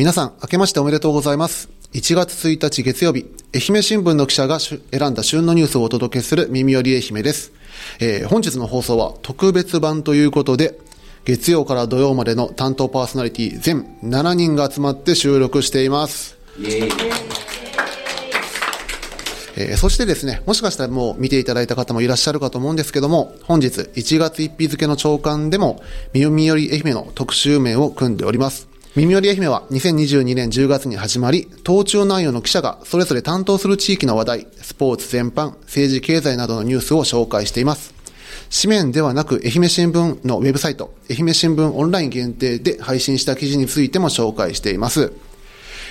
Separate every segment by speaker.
Speaker 1: 皆さん、明けましておめでとうございます。1月1日月曜日、愛媛新聞の記者が選んだ旬のニュースをお届けする耳より愛媛です。えー、本日の放送は特別版ということで、月曜から土曜までの担当パーソナリティ全7人が集まって収録しています。えー、そしてですね、もしかしたらもう見ていただいた方もいらっしゃるかと思うんですけども、本日1月1日付の朝刊でも、耳より愛媛の特集面を組んでおります。耳より愛媛は2022年10月に始まり、当中内容の記者がそれぞれ担当する地域の話題、スポーツ全般、政治経済などのニュースを紹介しています。紙面ではなく、愛媛新聞のウェブサイト、愛媛新聞オンライン限定で配信した記事についても紹介しています。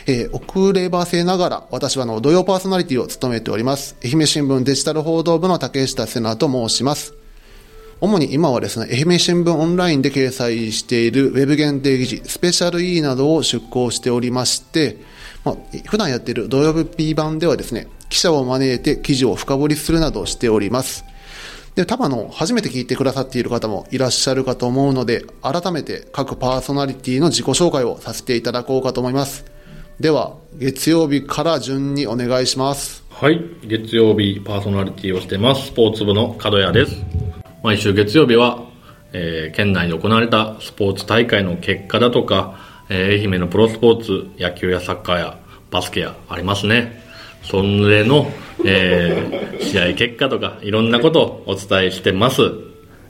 Speaker 1: えー、遅ればせながら、私はの土曜パーソナリティを務めております。愛媛新聞デジタル報道部の竹下瀬名と申します。主に今はですね、愛媛新聞オンラインで掲載しているウェブ限定記事、スペシャル E などを出稿しておりまして、まあ、普段やっている土曜日 P 版ではですね、記者を招いて記事を深掘りするなどしております。で、多分あの、初めて聞いてくださっている方もいらっしゃるかと思うので、改めて各パーソナリティの自己紹介をさせていただこうかと思います。では、月曜日から順にお願いします。
Speaker 2: はい、月曜日パーソナリティをしてます、スポーツ部の角谷です。毎週月曜日は、えー、県内で行われたスポーツ大会の結果だとか、えー、愛媛のプロスポーツ、野球やサッカーやバスケやありますね。それの、えー、試合結果とかいろんなことをお伝えしてます。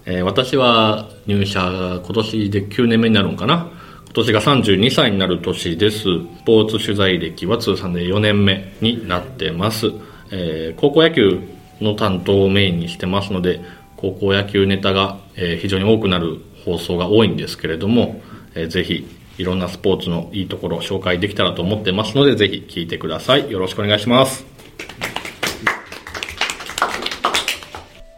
Speaker 2: えー、私は入社今年で9年目になるのかな。今年が32歳になる年です。スポーツ取材歴は通算で4年目になってます。えー、高校野球の担当をメインにしてますので、高校野球ネタが、えー、非常に多くなる放送が多いんですけれども、えー、ぜひいろんなスポーツのいいところを紹介できたらと思ってますので、ぜひ聞いてください。よろしくお願いします。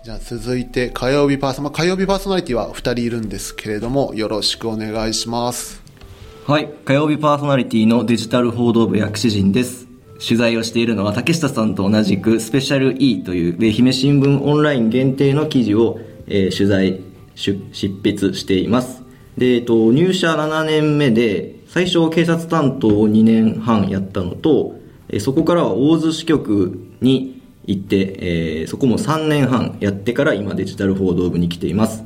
Speaker 1: じゃあ続いて火曜日パーソナ、火曜日パーソナリティは2人いるんですけれども、よろしくお願いします。
Speaker 3: はい、火曜日パーソナリティのデジタル報道部薬師陣です。取材をしているのは竹下さんと同じくスペシャル E という愛媛新聞オンライン限定の記事を、えー、取材執筆しています。で、えっと、入社7年目で最初警察担当を2年半やったのと、えー、そこからは大洲支局に行って、えー、そこも3年半やってから今デジタル報道部に来ています。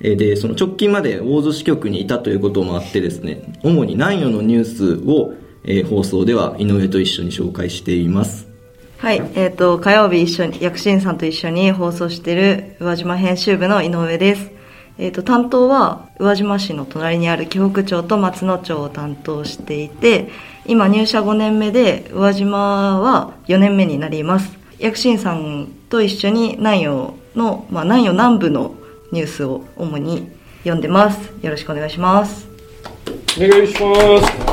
Speaker 3: でその直近まで大洲支局にいたということもあってですね主に南予のニュースをえー、放送では井上と一緒に紹介しています。
Speaker 4: はい、えっ、ー、と火曜日一緒に薬師さんと一緒に放送している宇和島編集部の井上です。えっ、ー、と担当は宇和島市の隣にある紀北町と松野町を担当していて今入社5年目で宇和島は4年目になります。薬師さんと一緒に南予の、まあ、南予南部のニュースを主に読んでます。よろしくお願いします。
Speaker 2: お願いします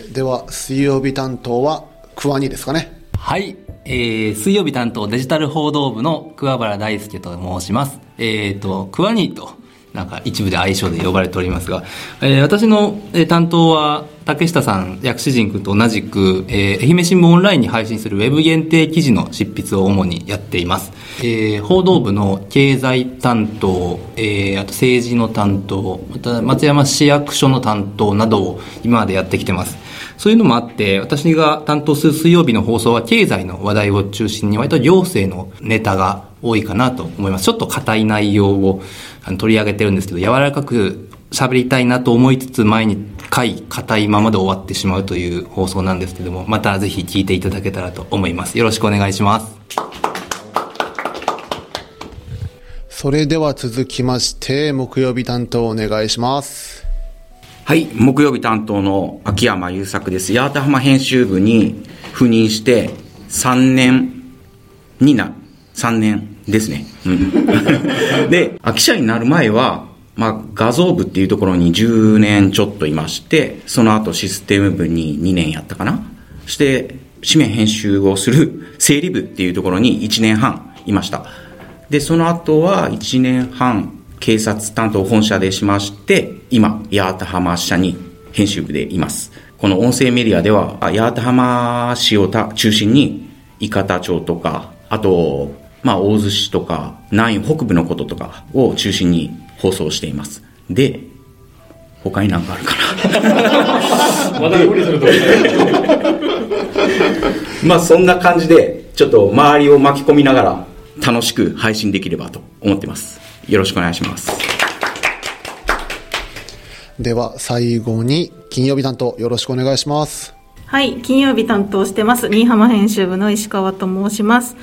Speaker 1: では、水曜日担当は、桑にですかね。
Speaker 5: はい。えー、水曜日担当デジタル報道部の桑原大輔と申します。えっ、ー、と、桑にと、なんか一部で愛称で呼ばれておりますが、えー、私の、担当は竹下さん、薬師陣君と同じく、えー、愛媛新聞オンラインに配信するウェブ限定記事の執筆を主にやっています。えー、報道部の経済担当、えー、あと政治の担当、また松山市役所の担当などを今までやってきてます。そういうのもあって、私が担当する水曜日の放送は経済の話題を中心に割と行政のネタが多いかなと思います。ちょっと硬い内容を取り上げてるんですけど、柔らかく喋りたいなと思いつつ、前に回硬いままで終わってしまうという放送なんですけども、またぜひ聞いていただけたらと思います。よろしくお願いします。
Speaker 1: それでは続きまして、木曜日担当お願いします。
Speaker 6: はい、木曜日担当の秋山優作です。八幡浜編集部に赴任して3年にな、3年ですね。うん、で、記者になる前は、まあ、画像部っていうところに10年ちょっといまして、その後システム部に2年やったかな。して、紙面編集をする 整理部っていうところに1年半いました。で、その後は1年半警察担当本社でしまして、今、八幡浜支社に編集部でいます。この音声メディアでは、八幡浜市を中心に、伊方町とか、あと、まあ、大洲市とか、南北部のこととかを中心に放送しています。で、他に何かあるかな？
Speaker 2: まだ無理すると
Speaker 6: まあそんな感じで、ちょっと周りを巻き込みながら楽しく配信できればと思ってます。よろしくお願いします。
Speaker 1: では、最後に、金曜日担当よろしくお願いします。
Speaker 7: はい、金曜日担当してます、新居浜編集部の石川と申します。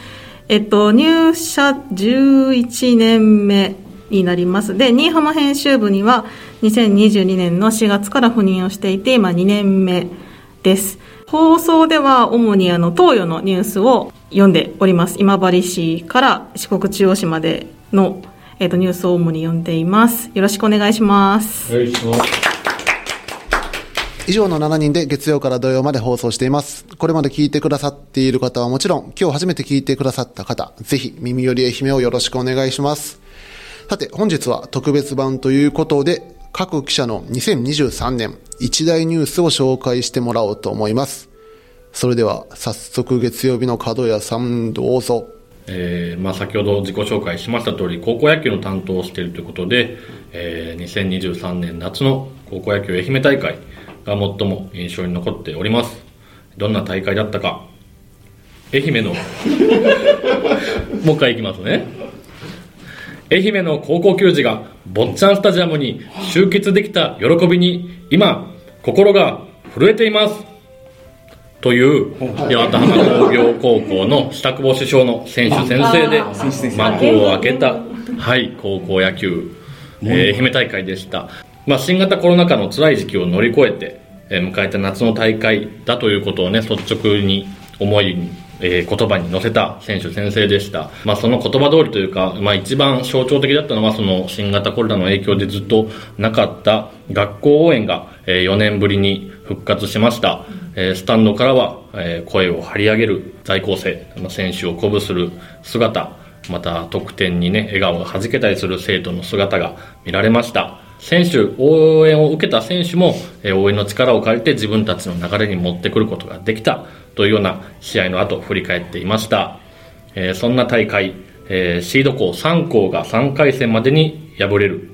Speaker 7: えっと、入社11年目になります。で、新居浜編集部には2022年の4月から赴任をしていて、今2年目です。放送では主にあの、東洋のニュースを読んでおります。今治市から四国中央市までの、えっと、ニュースを主に読んでいます。よろしくお願いします。
Speaker 1: 以上の7人で月曜から土曜まで放送しています。これまで聞いてくださっている方はもちろん、今日初めて聞いてくださった方、ぜひ耳より愛媛をよろしくお願いします。さて、本日は特別版ということで、各記者の2023年一大ニュースを紹介してもらおうと思います。それでは、早速月曜日の角谷さんどうぞ。
Speaker 2: えーまあ、先ほど自己紹介しました通り高校野球の担当をしているということで、えー2023年夏の高校野球愛媛大会が最も印象に残っております。どんな大会だったか。愛媛の もう一回いきますね。愛媛の高校球児が坊っちゃんスタジアムに集結できた喜びに今心が震えています。という八幡浜工業高校の下久保首相の選手先生で幕を開けた、はい、高校野球、えー愛媛大会でした、まあ、新型コロナ禍の辛い時期を乗り越えて、えー迎えた夏の大会だということをね率直に思いに、えー言葉に乗せた選手先生でした、まあ、その言葉通りというか、まあ、一番象徴的だったのはその新型コロナの影響でずっとなかった学校応援が、え4年ぶりに復活しました、えースタンドからは、えー声を張り上げる在校生まあ選手を鼓舞する姿また得点にね笑顔が弾けたりする生徒の姿が見られました。選手応援を受けた選手も、えー応援の力を借りて自分たちの流れに持ってくることができたというような試合の後振り返っていました、えーそんな大会、えーシード校3校が3回戦までに敗れる。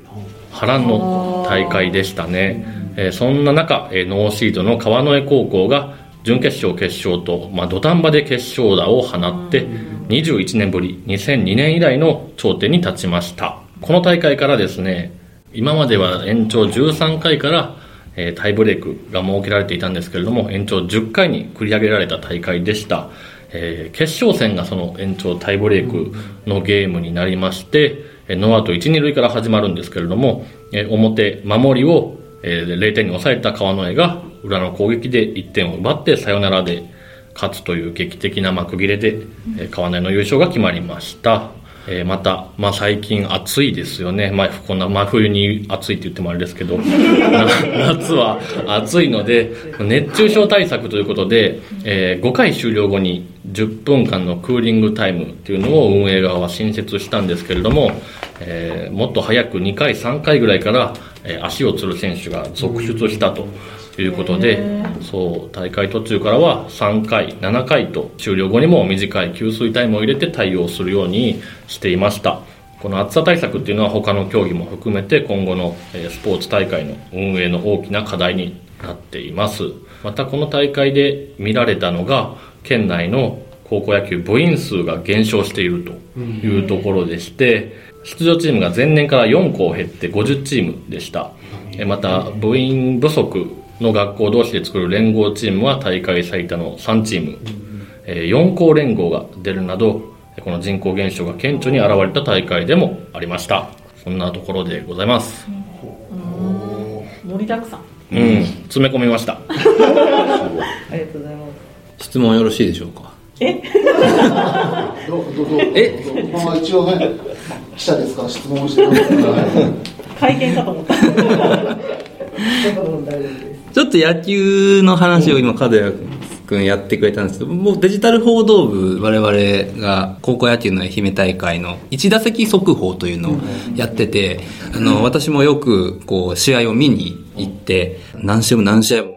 Speaker 2: 波乱の大会でしたね、えーそんな中、えーノーシードの川之江高校が準決勝決勝と、まあ、土壇場で決勝打を放って21年ぶり2002年以来の頂点に立ちました。この大会からですね今までは延長13回から、えタイブレークが設けられていたんですけれども延長10回に繰り上げられた大会でした、えー決勝戦がその延長タイブレークのゲームになりまして、ノーアウト1、2塁から始まるんですけれども、え表、守りを、えー0点に抑えた川之江が裏の攻撃で1点を奪ってサヨナラで勝つという劇的な幕切れで、え川之江の優勝が決まりました。えーまた、まあ、最近暑いですよね。まあ、こんな真冬に暑いって言ってもあれですけど、夏は暑いので、熱中症対策ということで、え5回終了後に10分間のクーリングタイムっていうのを運営側は新設したんですけれども、えーもっと早く2回、3回ぐらいから、えー足をつる選手が続出したということで、そう、大会途中からは3回、7回と終了後にも短い給水タイムを入れて対応するようにしていました。この暑さ対策っていうのは他の競技も含めて今後のえースポーツ大会の運営の大きな課題になっています。またこの大会で見られたのが県内の高校野球部員数が減少しているというところでして、出場チームが前年から4校減って50チームでした。えまた部員不足の学校同士で作る連合チームは大会最多の3チーム、えー4校連合が出るなどこの人口減少が顕著に現れた大会でもありました。そんなところでございます。
Speaker 7: 盛りだくさん。
Speaker 2: うん。詰め込みました。
Speaker 4: ありがとうございます。
Speaker 5: 質問よろしいでしょうか？
Speaker 1: どうぞどうぞ
Speaker 5: え
Speaker 1: どうぞまあ一応ね記者ですから質問してください
Speaker 7: 会見かと思った。
Speaker 5: ちょっと野球の話を今、角谷君やってくれたんですけど、もうデジタル報道部、我々が高校野球の愛媛大会の一打席速報というのをやってて、あの、私もよく、こう、試合を見に行って、何試合も何試合も、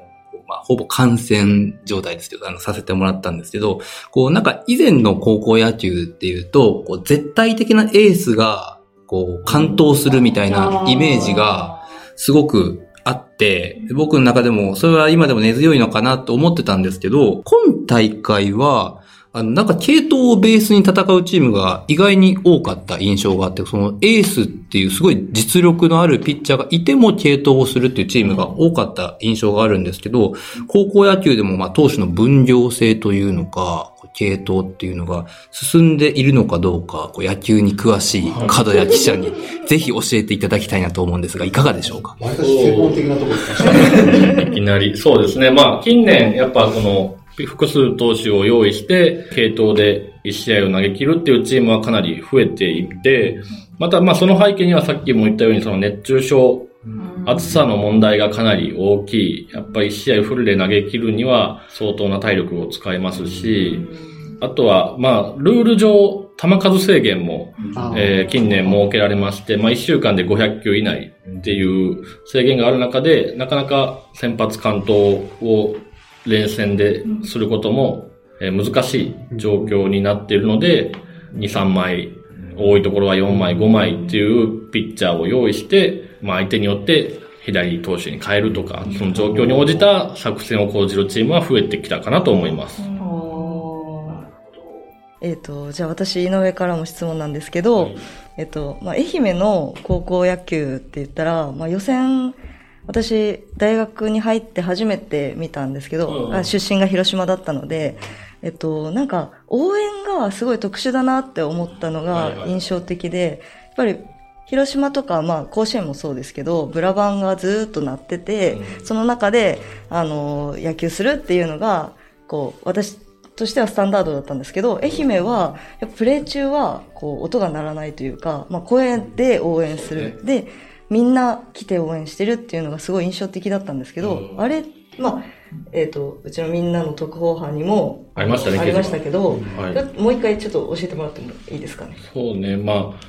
Speaker 5: まあ、ほぼ観戦状態ですけど、あの、させてもらったんですけど、こう、なんか以前の高校野球っていうと、こう、絶対的なエースが、こう、完投するみたいなイメージが、すごくああって、僕の中でも、それは今でも根強いのかなと思ってたんですけど、今大会は、あの、なんか系統をベースに戦うチームが意外に多かった印象があって、そのエースっていうすごい実力のあるピッチャーがいても系統をするっていうチームが多かった印象があるんですけど、高校野球でもまあ投手の分業制というのか、系統っていうのが進んでいるのかどうか、こう野球に詳しい角谷記者にぜひ教えていただきたいなと思うんですが、いかがでしょうか？
Speaker 1: 割と専門的なところですか？
Speaker 2: いきなり。そうですね。まあ、近年、やっぱこの、複数投手を用意して、系統で1試合を投げ切るっていうチームはかなり増えていって、また、まあ、その背景にはさっきも言ったように、その熱中症、暑さの問題がかなり大きい。やっぱり1試合フルで投げ切るには相当な体力を使いますし、あとは、まあ、ルール上、球数制限も、
Speaker 1: あ
Speaker 2: えー近年設けられまして、まあ、1週間で500球以内っていう制限がある中で、なかなか先発完投を連戦ですることも、えー難しい状況になっているので、2、3枚、多いところは4枚、5枚っていうピッチャーを用意して、まあ、相手によって左投手に変えるとか、その状況に応じた作戦を講じるチームは増えてきたかなと思います。
Speaker 4: えっ、と、じゃあ私、井上からも質問なんですけど、えっ、と、まあ、愛媛の高校野球って言ったら、まあ、予選、私、大学に入って初めて見たんですけど、
Speaker 2: うん
Speaker 4: あ出身が広島だったので、えっと、なんか、応援がすごい特殊だなって思ったのが印象的で、やっぱり、広島とか、まあ、甲子園もそうですけど、ブラバンがずっと鳴ってて、その中で、あの、野球するっていうのが、こう、私としてはスタンダードだったんですけど、愛媛は、プレー中は、こう、音が鳴らないというか、まあ、声で応援する。で、みんな来て応援してるっていうのがすごい印象的だったんですけど、
Speaker 2: うん
Speaker 4: あれ、まあ、えっ、と、うちのみんなの特報班にも、
Speaker 2: ありましたね
Speaker 4: ありましたけど、
Speaker 2: はい
Speaker 4: もう一回ちょっと教えてもらってもいいですかね？
Speaker 2: そうね、まあ、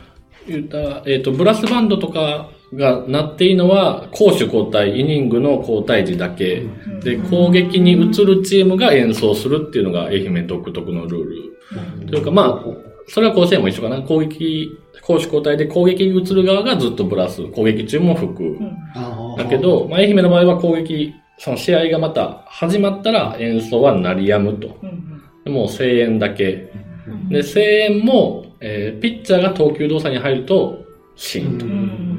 Speaker 2: 言ったら、えっ、と、ブラスバンドとかが鳴っていいのは、攻守交代、イニングの交代時だけ。で、攻撃に移るチームが演奏するっていうのが愛媛独特のルール。というか、まあ、それは甲子園も一緒かな。攻撃、攻守交代で攻撃に移る側がずっとブラス、攻撃中も吹く。
Speaker 1: あ
Speaker 2: だけど、まあ、愛媛の場合は攻撃、その試合がまた始まったら演奏は鳴り止むと。でもう声援だけ。で、声援も、えーピッチャーが投球動作に入ると、シーン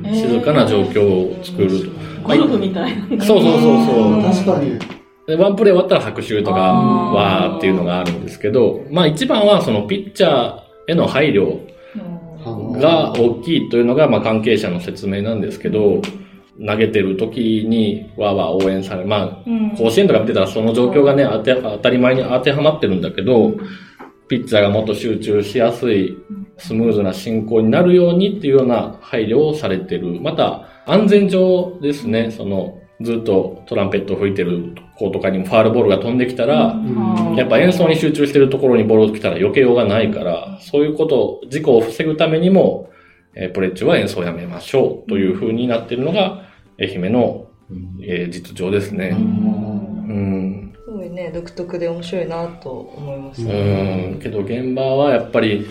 Speaker 2: と。静かな状況を作ると。
Speaker 7: ゴルフみたいな。
Speaker 2: そうそうそうそう。
Speaker 1: 確かに。
Speaker 2: で、ワンプレー終わったら拍手とか、わーっていうのがあるんですけど、まあ一番はそのピッチャーへの配慮が大きいというのが、まあ関係者の説明なんですけど、投げてる時にわーわー応援される。まあ、甲子園とか見てたらその状況がね、当て当たり前に当てはまってるんだけど、ピッチャーがもっと集中しやすい、スムーズな進行になるようにっていうような配慮をされてる。また、安全上ですね、その、ずっとトランペットを吹いてる子とかにもファールボールが飛んできたら、やっぱ演奏に集中してるところにボールが来たら避けようがないから、そういうこと、事故を防ぐためにも、えープレッチは演奏をやめましょうという風になっているのが、愛媛の、えー実情ですね。うん。
Speaker 4: ね、独特で面白いなと思いました。
Speaker 2: うん。けど現場はやっぱり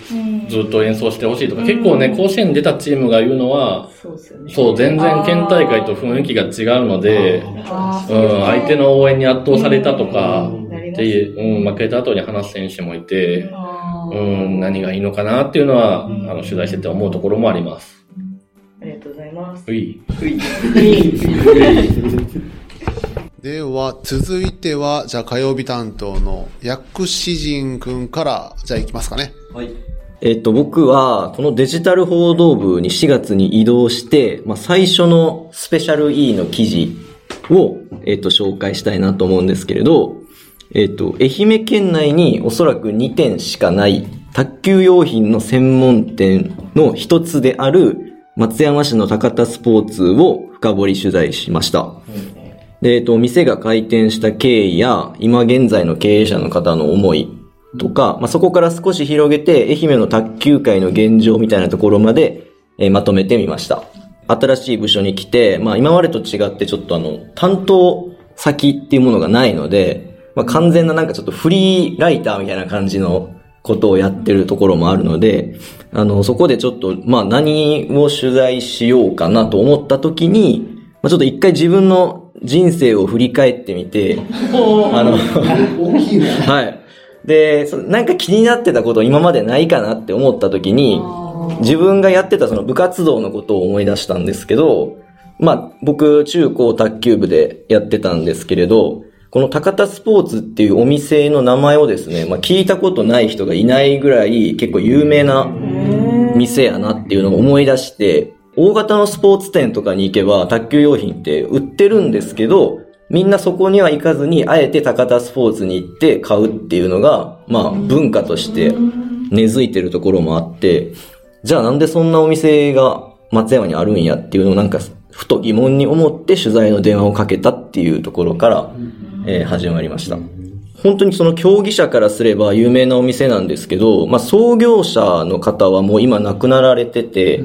Speaker 2: ずっと演奏してほしいとか、結構ね、甲子園に出たチームが言うのは、
Speaker 4: そうですよね。
Speaker 2: そう、全然県大会と雰囲気が違うので、
Speaker 4: あ
Speaker 2: うん、相手の応援に圧倒されたとか、
Speaker 4: なります
Speaker 2: っていう、うん、負けた後に話す選手もいて、うん、何がいいのかなっていうのは、あの、取材してて思うところもあります。
Speaker 4: ありがとうございます。
Speaker 2: うい。
Speaker 1: では、続いては、じゃあ火曜日担当の薬師陣くんから、じゃあ行きますかね。
Speaker 3: はい。えっと、僕は、このデジタル報道部に4月に移動して、まあ、最初のスペシャル E の記事を、えっと、紹介したいなと思うんですけれど、えっと、愛媛県内におそらく2店しかない卓球用品の専門店の一つである松山市の高田スポーツを深掘り取材しました。で、えっと、店が開店した経緯や、今現在の経営者の方の思いとか、まあ、そこから少し広げて、愛媛の卓球界の現状みたいなところまで、えーまとめてみました。新しい部署に来て、まあ、今までと違ってちょっとあの、担当先っていうものがないので、まあ、完全ななんかちょっとフリーライターみたいな感じのことをやってるところもあるので、あの、そこでちょっと、まあ、何を取材しようかなと思った時に、まあ、ちょっと一回自分の人生を振り返ってみて、あの、
Speaker 1: 大きいね。
Speaker 3: はい。で、そなんか気になってたこと今までないかなって思った時に、自分がやってたその部活動のことを思い出したんですけど、まあ僕中高卓球部でやってたんですけれど、この高田スポーツっていうお店の名前をですね、まあ聞いたことない人がいないぐらい結構有名な店やなっていうのを思い出して、大型のスポーツ店とかに行けば卓球用品って売ってるんですけど、みんなそこには行かずに、あえて高田スポーツに行って買うっていうのが、まあ文化として根付いてるところもあって、じゃあなんでそんなお店が松山にあるんやっていうのをなんか、ふと疑問に思って取材の電話をかけたっていうところから、えー始まりました。本当にその競技者からすれば有名なお店なんですけど、まあ創業者の方はもう今亡くなられてて、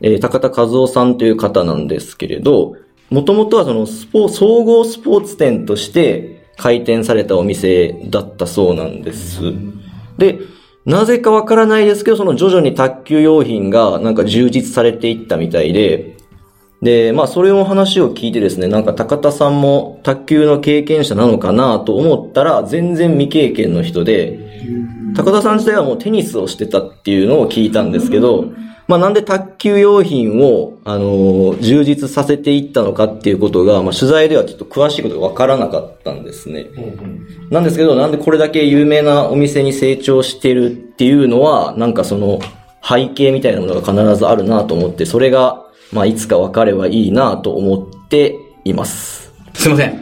Speaker 3: えー高田和夫さんという方なんですけれど、もともとはそのスポ総合スポーツ店として開店されたお店だったそうなんです。で、なぜかわからないですけど、その徐々に卓球用品がなんか充実されていったみたいで、で、まあそれの話を聞いてですね、なんか高田さんも卓球の経験者なのかなと思ったら、全然未経験の人で、高田さん自体はもうテニスをしてたっていうのを聞いたんですけど、まあなんで卓球用品を、あのー充実させていったのかっていうことが、まあ取材ではちょっと詳しいことがわからなかったんですね。なんですけど、なんでこれだけ有名なお店に成長してるっていうのは、なんかその背景みたいなものが必ずあるなと思って、それが、まあいつか分かればいいなと思っています。
Speaker 6: すいません。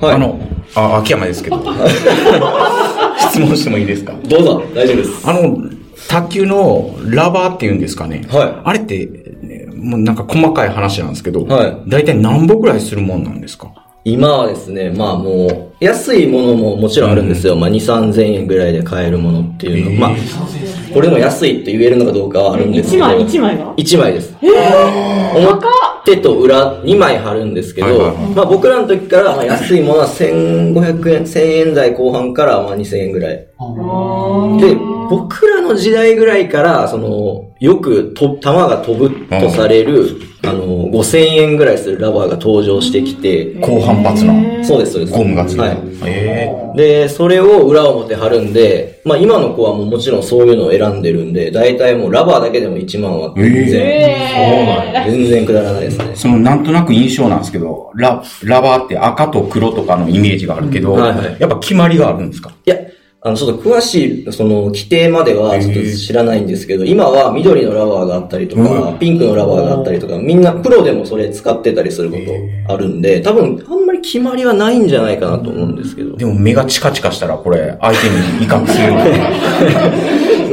Speaker 3: はい
Speaker 6: あの、あ、秋山ですけど。質問してもいいですか？
Speaker 3: どうぞ、大丈夫です。
Speaker 6: あの、卓球のラバーっていうんですかね。
Speaker 3: はい
Speaker 6: あれって、ねもうなんか細かい話なんですけど、
Speaker 3: はい
Speaker 6: 大体何本ぐらいするもんなんですか？
Speaker 3: 今はですね、まあもう、安いものももちろんあるんですよ。まあ2、3000円ぐらいで買えるものっていうの。
Speaker 6: えー
Speaker 3: まあ、これでも安いと言えるのかどうかはあるんですけど。
Speaker 7: 一枚、一枚が
Speaker 3: ？1枚です。表と裏2枚貼るんですけど、
Speaker 6: はいはいはい
Speaker 3: まあ僕らの時からまあ安いものは1500円、1000円台後半からまあ2000円ぐらい。で、僕らの時代ぐらいから、その、よくと、球が飛ぶとされる、あの、5000円ぐらいするラバーが登場してきて、
Speaker 6: 高反発な
Speaker 3: そうです、そうです。
Speaker 6: ゴムがついてる。
Speaker 3: はい。
Speaker 6: え
Speaker 3: で、それを裏表貼るんで、まあ今の子はもうもちろんそういうのを選んでるんで、大体もうラバーだけでも1万は全然、全然くだらないですね
Speaker 6: ー。そのなんとなく印象なんですけど、ラ、ラバーって赤と黒とかのイメージがあるけど、
Speaker 3: うんはいはい
Speaker 6: やっぱ決まりがあるんですか？
Speaker 3: いや、あの、ちょっと詳しい、その、規定まではちょっと知らないんですけど、今は緑のラバーがあったりとか、ピンクのラバーがあったりとか、みんなプロでもそれ使ってたりすることあるんで、多分、あんまり決まりはないんじゃないかなと思うんですけど。
Speaker 6: でも目がチカチカしたらこれ相手に威嚇する。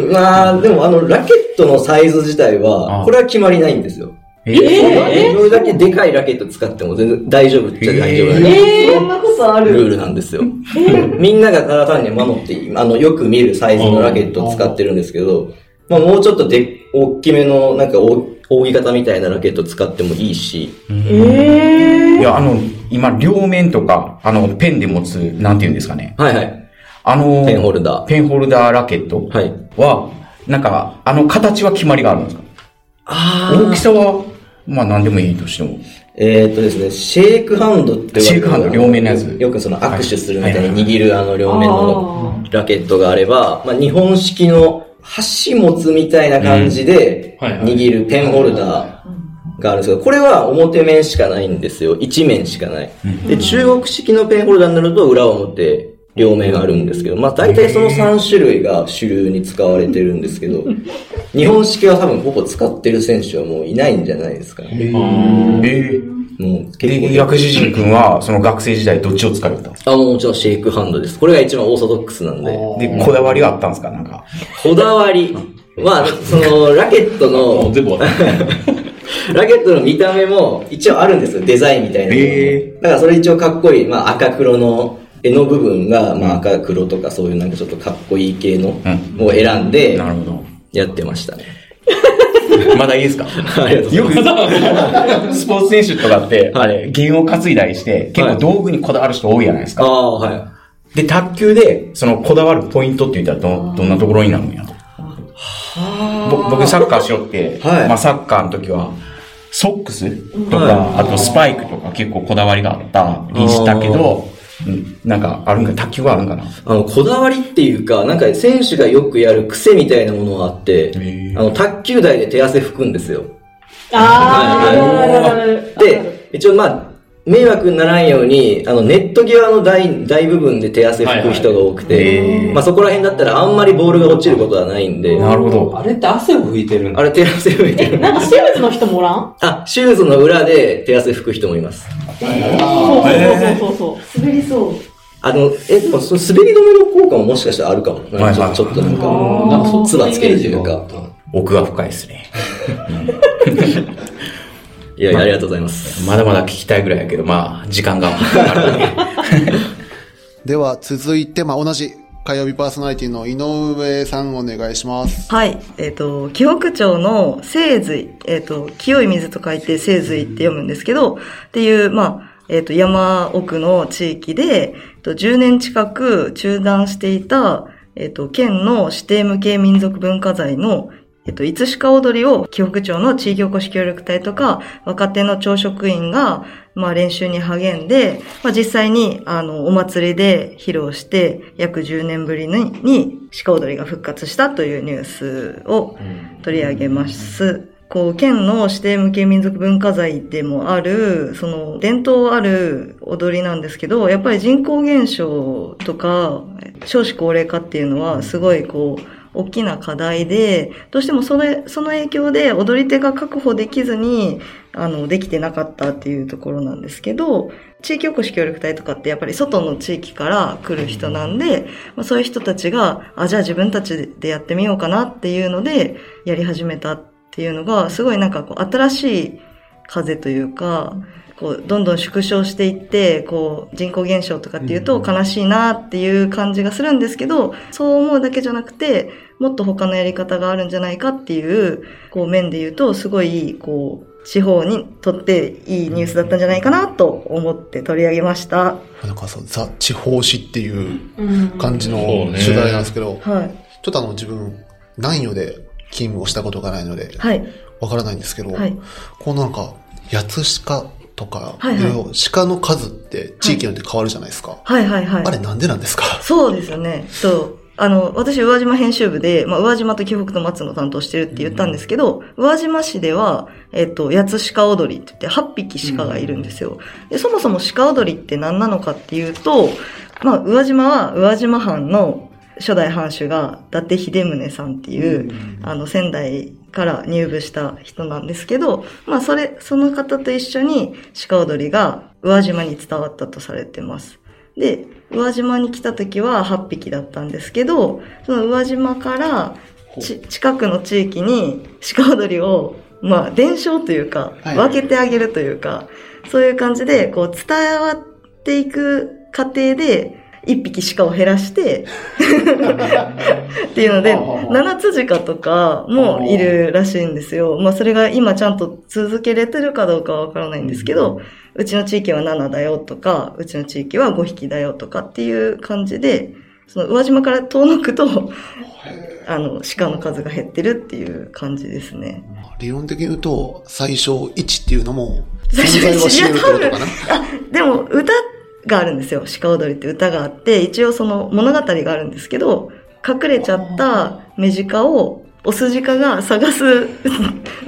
Speaker 3: まあ、でもあの、ラケットのサイズ自体
Speaker 6: あ
Speaker 3: は、
Speaker 6: あ
Speaker 3: これは決まりないんですよ。
Speaker 6: え
Speaker 3: どれだ。けでかいラケット使っても全然大丈夫っちゃ大丈夫な
Speaker 4: そんなことある？
Speaker 3: ルールなんですよ。みんながただ単に守って、あの、よく見るサイズのラケットを使ってるんですけど、まあもうちょっとで、大きめの、なんか大、扇形みたいなラケット使ってもいいし、
Speaker 6: いや、あの、今、両面とか、あの、ペンで持つ、なんていうんですかね。
Speaker 3: はいはい。
Speaker 6: あの、
Speaker 3: ペンホルダー。
Speaker 6: ペンホルダーラケット
Speaker 3: はい。
Speaker 6: は、なんか、あの形は決まりがあるんですか？
Speaker 3: あ
Speaker 6: 大きさは、まあ何でもいいとしても。
Speaker 3: えーっとですね、シェイクハンドって
Speaker 6: シェイクハンド両面のやつ。
Speaker 3: よくその握手するみたい
Speaker 6: はい。
Speaker 3: に握るあの両面のラケットがあれば、まあ日本式の箸持つみたいな感じで握るペンホルダーがあるんですけど、これは表面しかないんですよ。一面しかない。で、中国式のペンホルダーになると裏表、両面あるんですけど、まあ大体その3種類が主流に使われてるんですけど、日本式は多分ほぼ使ってる選手はもういないんじゃないですかね。
Speaker 6: ええ
Speaker 3: もう結構
Speaker 6: で、薬師陣君は、その学生時代どっちを使われたんですか
Speaker 3: あ、もうもちろんシェイクハンドです。これが一番オーソドックスなんで。
Speaker 6: で、こだわりがあったんですか？なんか。
Speaker 3: こだわりは、その、ラケットの、
Speaker 2: 全部。
Speaker 3: ラケットの見た目も一応あるんですよ。デザインみたいなだからそれ一応かっこいい。まあ赤黒の絵の部分が、まあ赤黒とかそういうなんかちょっとかっこいい系の
Speaker 6: うん
Speaker 3: を選んで
Speaker 6: なるほど。
Speaker 3: やってましたね。
Speaker 6: まだいいですか？
Speaker 3: ありがとうございます。
Speaker 6: よく、スポーツ選手とかって、
Speaker 3: はい
Speaker 6: あれ、弦を担いだりして、結構道具にこだわる人多いじゃないですか。
Speaker 3: ああ、はい。
Speaker 6: で、卓球で、その、こだわるポイントって言ったらど、どんなところになるんやと。ぼ僕、サッカーしよって、
Speaker 3: はい
Speaker 6: まあ、サッカーの時は、ソックスとか、あとスパイクとか結構こだわりがあったりしたけど、うんなんかあるんか、卓球はあるんかな？
Speaker 3: あの、こだわりっていうか、なんか選手がよくやる癖みたいなものがあってあの、卓球台で手汗拭くんですよ。
Speaker 7: あ
Speaker 3: はい。
Speaker 7: ー、
Speaker 3: で、一応まあ、迷惑にならんように、あの、ネット際の大、大部分で手汗拭く人が多くて、まあそこら辺だったらあんまりボールが落ちることはないんで、
Speaker 6: なるほど。
Speaker 5: あれって汗を拭いてるんだ。
Speaker 3: あれ手汗拭いてる。
Speaker 7: なんかシューズの人もおらん？
Speaker 3: あ、シューズの裏で手汗拭く人もいます。
Speaker 7: そうそうそうそう。
Speaker 4: 滑りそう。
Speaker 3: あの、え、でもその滑り止めの効果ももしかしたらあるかも。なんかちょちょっとなんか、
Speaker 5: なんかそ
Speaker 3: つばつけるというか。
Speaker 6: 奥が深いですね。
Speaker 3: いやいや、ありがとうございます。
Speaker 6: まだまだ聞きたいぐらいやけど、まあ、時間があるので。
Speaker 1: では、続いて、まあ、同じ火曜日パーソナリティの井上さんお願いします。
Speaker 4: はい。えっ、と、紀北町の清水、えっ、と、清い水と書いて清水って読むんですけど、っていう、まあ、えっ、と、山奥の地域で、えっと10年近く中断していた、えっ、と、県の指定無形民族文化財の、えっと、いつしか踊りを、紀北町の地域おこし協力隊とか、若手の教職員が、まあ練習に励んで、まあ実際に、あの、お祭りで披露して、約10年ぶりに、に鹿踊りが復活したというニュースを取り上げます。こう、県の指定無形民族文化財でもある、その、伝統ある踊りなんですけど、やっぱり人口減少とか、少子高齢化っていうのは、すごいこう、大きな課題で、どうしてもそれ、その影響で踊り手が確保できずに、あの、できてなかったっていうところなんですけど、地域おこし協力隊とかってやっぱり外の地域から来る人なんで、まあ、そういう人たちが、あ、じゃあ自分たちでやってみようかなっていうので、やり始めたっていうのが、すごいなんかこう、新しい風というか、こう、どんどん縮小していって、こう、人口減少とかっていうと悲しいなっていう感じがするんですけど、そう思うだけじゃなくて、もっと他のやり方があるんじゃないかっていう、こう、面で言うと、すごい、こう、地方にとっていいニュースだったんじゃないかなと思って取り上げました。
Speaker 1: なんかそう、ザ・地方紙っていう感じの取材なんですけど、
Speaker 4: はい。
Speaker 1: ちょっとあの自分、南予で勤務をしたことがないので、
Speaker 4: はい。
Speaker 1: わからないんですけど、
Speaker 4: はい
Speaker 1: このなんか、八つ鹿とか、
Speaker 4: はいはい
Speaker 1: 鹿の数って地域によって変わるじゃないですか。
Speaker 4: はいはいはい。
Speaker 1: あれなんでなんですか？
Speaker 4: そうですよね。そう。あの、私、宇和島編集部で、まあ、宇和島と紀北と松の担当してるって言ったんですけど、宇和島市では、えっと、八つ鹿踊りって言って、8匹鹿がいるんですよ。で、そもそも鹿踊りって何なのかっていうと、まあ、宇和島は宇和島藩の初代藩主が伊達秀宗さんっていう、あの、仙台から入部した人なんですけど、まあ、それ、その方と一緒に鹿踊りが宇和島に伝わったとされてます。で、宇和島に来た時は8匹だったんですけど、その宇和島からち近くの地域に鹿踊りを、まあ、伝承というか、
Speaker 1: はい
Speaker 4: 分けてあげるというか、そういう感じで、こう、伝わっていく過程で、一匹鹿を減らして、っていうので、七つ鹿とかもいるらしいんですよ。まあそれが今ちゃんと続けれてるかどうかはわからないんですけど、うちの地域は7だよとか、うちの地域は5匹だよとかっていう感じで、その宇和島から遠のくと、あの、鹿の数が減ってるっていう感じですね。
Speaker 1: 理論的に言うと、最小1っていうのも、存在は知れるってことかな？
Speaker 4: あ、でも歌があるんですよ。鹿踊りって歌があって、一応その物語があるんですけど、隠れちゃった目鹿を、オス鹿が探す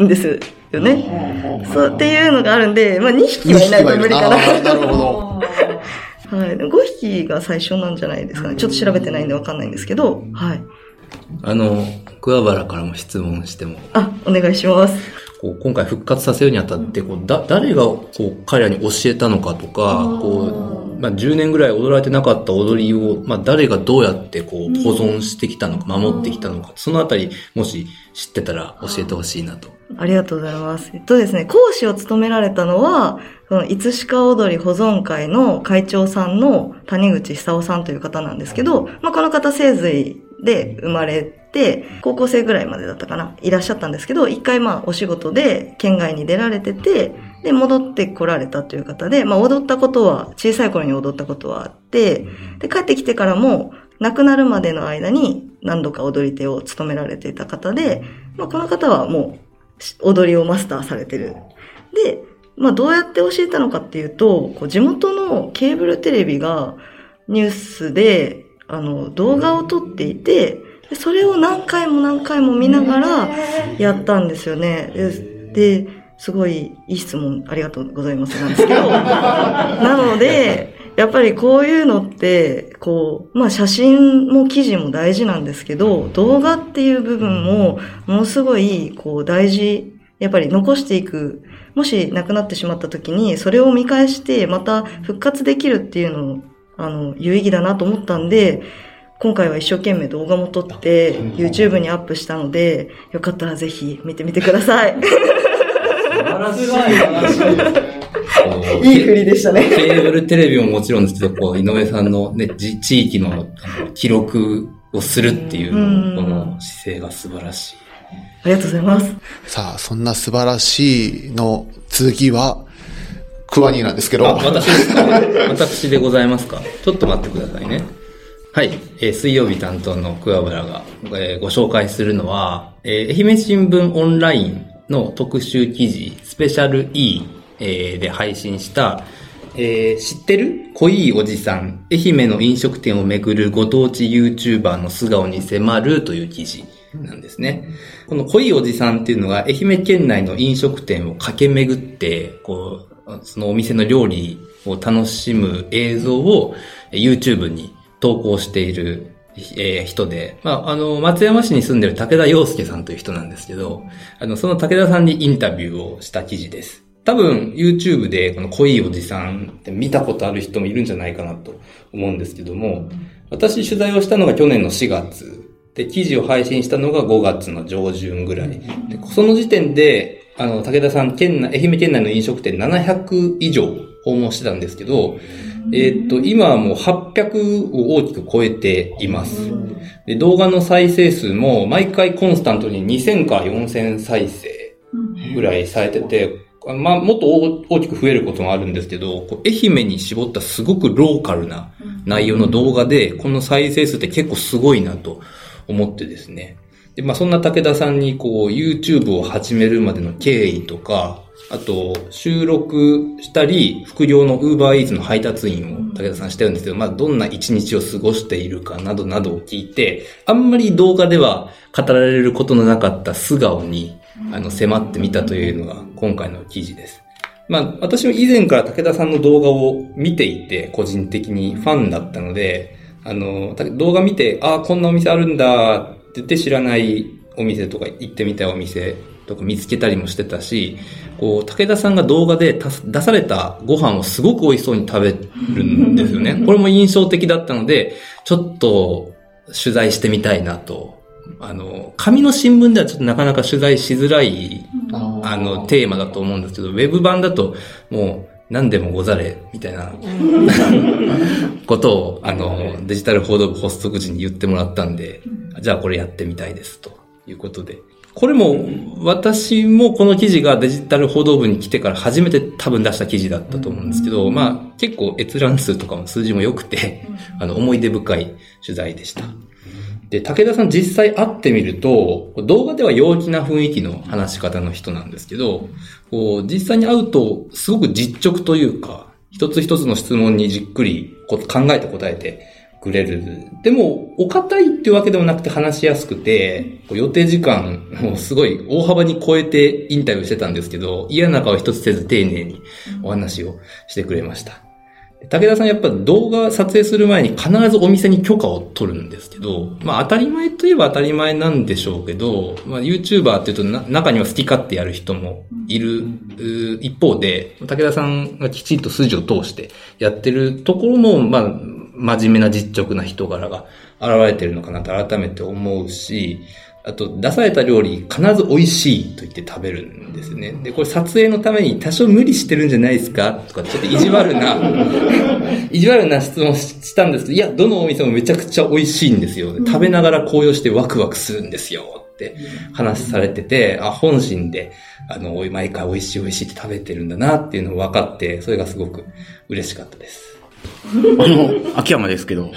Speaker 4: んですよね。そうっていうのがあるんで、まあ2匹はいないと無理かな。
Speaker 1: なるほど。
Speaker 4: はい。でも5匹が最初なんじゃないですかね。ちょっと調べてないんでわかんないんですけど、はい。
Speaker 5: あの、桑原からも質問しても、
Speaker 4: あ、お願いします。
Speaker 5: こう今回復活させるにあたって、こう、だ、誰が、こう、彼らに教えたのかとか、こう、まあ、10年ぐらい踊られてなかった踊りを、まあ、誰がどうやって、こう、保存してきたのか、守ってきたのか、そのあたり、もし知ってたら教えてほしいなと。
Speaker 4: ありがとうございます。えっとですね、講師を務められたのは、その、いつしか踊り保存会の会長さんの谷口久夫さんという方なんですけど、まあ、この方、清髄で生まれて、高校生ぐらいまでだったかな、いらっしゃったんですけど、一回まあ、お仕事で県外に出られてて、で、戻ってこられたという方で、まあ、踊ったことは、小さい頃に踊ったことはあって、で、帰ってきてからも、亡くなるまでの間に何度か踊り手を務められていた方で、まあ、この方はもう、踊りをマスターされてる。で、まあどうやって教えたのかっていうと、こう地元のケーブルテレビがニュースで、あの、動画を撮っていて、でそれを何回も何回も見ながらやったんですよね。で、ですごいいい質問ありがとうございますなんですけど、なので、やっぱりこういうのって、こう、まあ写真も記事も大事なんですけど、動画っていう部分もものすごい、こう大事、やっぱり残していく、もし亡くなってしまった時に、それを見返してまた復活できるっていうのを、あの、有意義だなと思ったんで、今回は一生懸命動画も撮って、YouTube にアップしたので、よかったらぜひ見てみてください。いい振りでしたね。
Speaker 5: ケーブルテレビももちろんですけど、こう、井上さんのね、じ地域のあの記録をするっていう、
Speaker 4: うん
Speaker 5: この姿勢が素晴らしい。
Speaker 4: ありがとうございます。
Speaker 1: さあ、そんな素晴らしいの次は、クワニーなんですけど。
Speaker 5: あ、私ですか私でございますか？ちょっと待ってくださいね。はい。えー水曜日担当の桑原が、えーご紹介するのは、えー愛媛新聞オンラインの特集記事、スペシャル E、えーで配信した、えー知ってる？濃いおじさん、愛媛の飲食店をめぐるご当地 YouTuber の素顔に迫るという記事なんですね。この濃いおじさんっていうのが愛媛県内の飲食店を駆け巡って、こう、そのお店の料理を楽しむ映像を YouTube に投稿している、えー人で、まあ、あの、松山市に住んでる武田洋介さんという人なんですけど、あの、その武田さんにインタビューをした記事です。多分、YouTube でこの濃いおじさんって見たことある人もいるんじゃないかなと思うんですけども、私取材をしたのが去年の4月。で、記事を配信したのが5月の上旬ぐらい。でその時点で、あの、武田さん、県内、愛媛県内の飲食店700以上訪問してたんですけど、えーっと、今はもう800を大きく超えています。で、動画の再生数も毎回コンスタントに2000から4000再生ぐらいされてて、まあ、もっと大大きく増えることもあるんですけど、こう愛媛に絞ったすごくローカルな内容の動画で、この再生数って結構すごいなと思ってですね。で、まあ、そんな武田さんにこう、YouTube を始めるまでの経緯とか、あと、収録したり、副業の Uber Eats の配達員を武田さんしてるんですけど、まあ、どんな一日を過ごしているかなどなどを聞いて、あんまり動画では語られることのなかった素顔に、あの、迫ってみたというのが今回の記事です。まあ、私も以前から武田さんの動画を見ていて、個人的にファンだったので、あの、た動画見て、ああ、こんなお店あるんだってて知らないお店とか行ってみたいお店とか見つけたりもしてたし、こう、武田さんが動画でた出されたご飯をすごく美味しそうに食べるんですよね。これも印象的だったので、ちょっと取材してみたいなと。あの、紙の新聞ではちょっとなかなか取材しづらい、あの、テーマだと思うんですけど、ウェブ版だともう何でもござれ、みたいなことを、あの、デジタル報道部発足時に言ってもらったんで、じゃあこれやってみたいです、ということで。これも、私もこの記事がデジタル報道部に来てから初めて多分出した記事だったと思うんですけど、まあ結構閲覧数とかも数字も良くて、あの、思い出深い取材でした。で、武田さん実際会ってみると、動画では陽気な雰囲気の話し方の人なんですけど、こう、実際に会うと、すごく実直というか、一つ一つの質問にじっくりこ考えて答えてくれる。でも、お堅いっていうわけでもなくて話しやすくて、予定時間をすごい大幅に超えてインタビューしてたんですけど、嫌な顔一つせず丁寧にお話をしてくれました。武田さんやっぱ動画撮影する前に必ずお店に許可を取るんですけど、まあ当たり前といえば当たり前なんでしょうけど、まあ YouTuber っていうとな中には好き勝手やる人もいる、一方で、武田さんがきちんと筋を通してやってるところも、まあ真面目な実直な人柄が現れてるのかなと改めて思うし、あと、出された料理、必ず美味しいと言って食べるんですね。で、これ撮影のために多少無理してるんじゃないですかとか、ちょっと意地悪な、意地悪な質問したんですけど、いや、どのお店もめちゃくちゃ美味しいんですよ。食べながら高揚してワクワクするんですよ。って話されてて、あ、本心で、あの、毎回美味しい美味しいって食べてるんだなっていうのを分かって、それがすごく嬉しかったです。
Speaker 6: あの、秋山ですけど、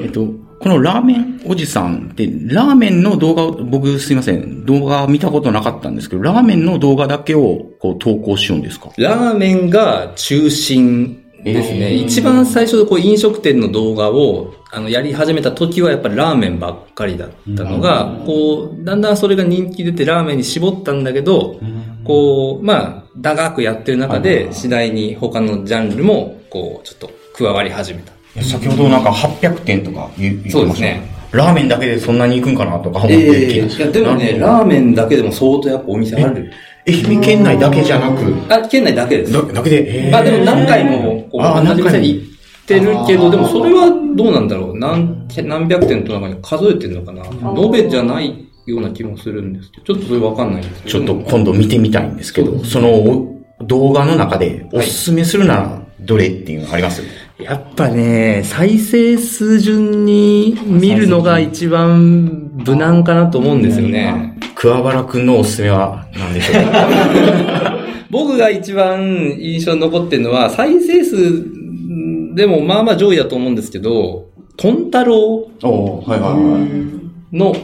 Speaker 6: えっと、このラーメンおじさんって、ラーメンの動画を、僕すいません、動画見たことなかったんですけど、ラーメンの動画だけをこう投稿しようんですか？
Speaker 5: ラーメンが中心ですね。一番最初こう飲食店の動画をあのやり始めた時はやっぱりラーメンばっかりだったのが、こう、だんだんそれが人気出てラーメンに絞ったんだけど、こう、まあ、長くやってる中で次第に他のジャンルもこう、ちょっと加わり始めた。
Speaker 6: 先ほどなんか800点とか言言ってました
Speaker 5: そうですね。
Speaker 6: ラーメンだけでそんなに行くんかなとか思って
Speaker 5: ええいや、でもね、ラーメンだけでも相当やっぱお店ある。
Speaker 6: 愛媛県内だけじゃなく、
Speaker 5: あ、県内だけです。
Speaker 6: だだけで、えー
Speaker 5: まあでも何回も、こう、同じ店に行ってるけど、でもそれはどうなんだろう？何、何百店と中に数えてるのかな？延べじゃないような気もするんですけど、ちょっとそれわかんないんですけど。
Speaker 6: ちょっと今度見てみたいんですけど、そのお動画の中でおすすめするならどれっていうのあります
Speaker 5: やっぱね、再生数順に見るのが一番無難かなと思うんですよね。
Speaker 6: 桑原くんのおすすめは何でしょう？か
Speaker 5: 僕が一番印象に残ってるのは、再生数でもまあまあ上位だと思うんですけど、トンタロウ
Speaker 6: おはいはいはい。
Speaker 5: の、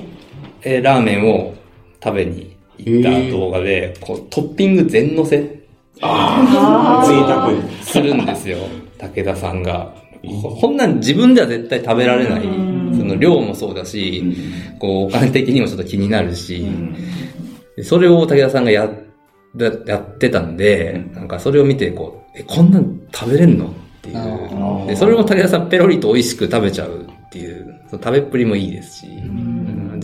Speaker 5: えーラーメンを食べに行った動画で、こうトッピング全乗せ
Speaker 6: 贅沢。
Speaker 5: するんですよ。武田さんが。ここんなん自分では絶対食べられない。その量もそうだし、こうお金的にもちょっと気になるし、でそれを武田さんがややってたんで、なんかそれを見てこう、え、こんなん食べれんの？っていう。で、それも武田さんペロリと美味しく食べちゃうっていう、その食べっぷりもいいですし、うん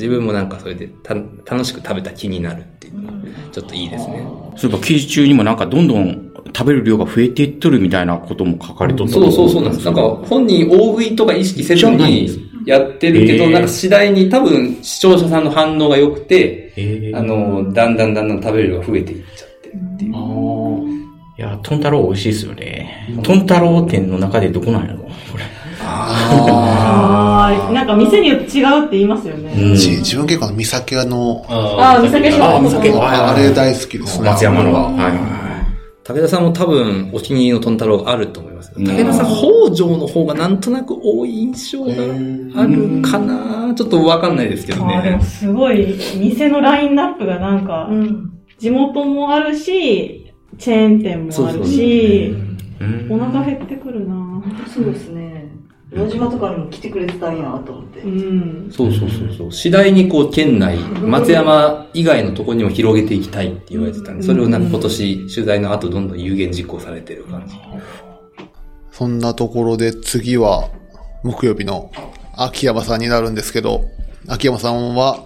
Speaker 5: 自分もなんかそれでた楽しく食べた気になるっていうのは、ちょっといいですね。
Speaker 6: そういえば記事中にもなんかどんどん食べる量が増えていっとるみたいなことも書かれとった
Speaker 5: そうそうそうなんです。なんか本人大食いとか意識せずにやってるけど、なんか次第に多分視聴者さんの反応が良くて、あの、だんだんだんだん食べる量が増えていっちゃってるっていう。
Speaker 6: いや、トンタロウ美味しいですよね。トンタロウ店の中でどこなんやろこれ。
Speaker 7: あー。なんか店によって違うって言いますよね。
Speaker 6: うん。
Speaker 1: じ自分結構あの、三崎屋の、
Speaker 7: ああ、三崎市
Speaker 6: あ
Speaker 1: ああれ大好きですね。
Speaker 6: 松山の。
Speaker 1: は。
Speaker 6: はい。
Speaker 5: 武田さんも多分お気に入りのトンタロウがあると思います。
Speaker 6: ん。
Speaker 5: 武田さん、北条の方がなんとなく多い印象があるかな。ちょっとわかんないですけどね。
Speaker 7: すごい、店のラインナップがなんか、地元もあるし、チェーン店もあるし、
Speaker 6: うん。
Speaker 7: お腹減ってくるな。
Speaker 4: そうですね。宇和島とかにも来てくれてたんやと思って
Speaker 7: う。ん。
Speaker 5: そうそうそうそう。次第にこう県内、松山以外のところにも広げていきたいって言われてたんで、それをなんか今年取材の後どんどん有言実行されてる感じ。
Speaker 1: そんなところで次は、木曜日の秋山さんになるんですけど、秋山さんは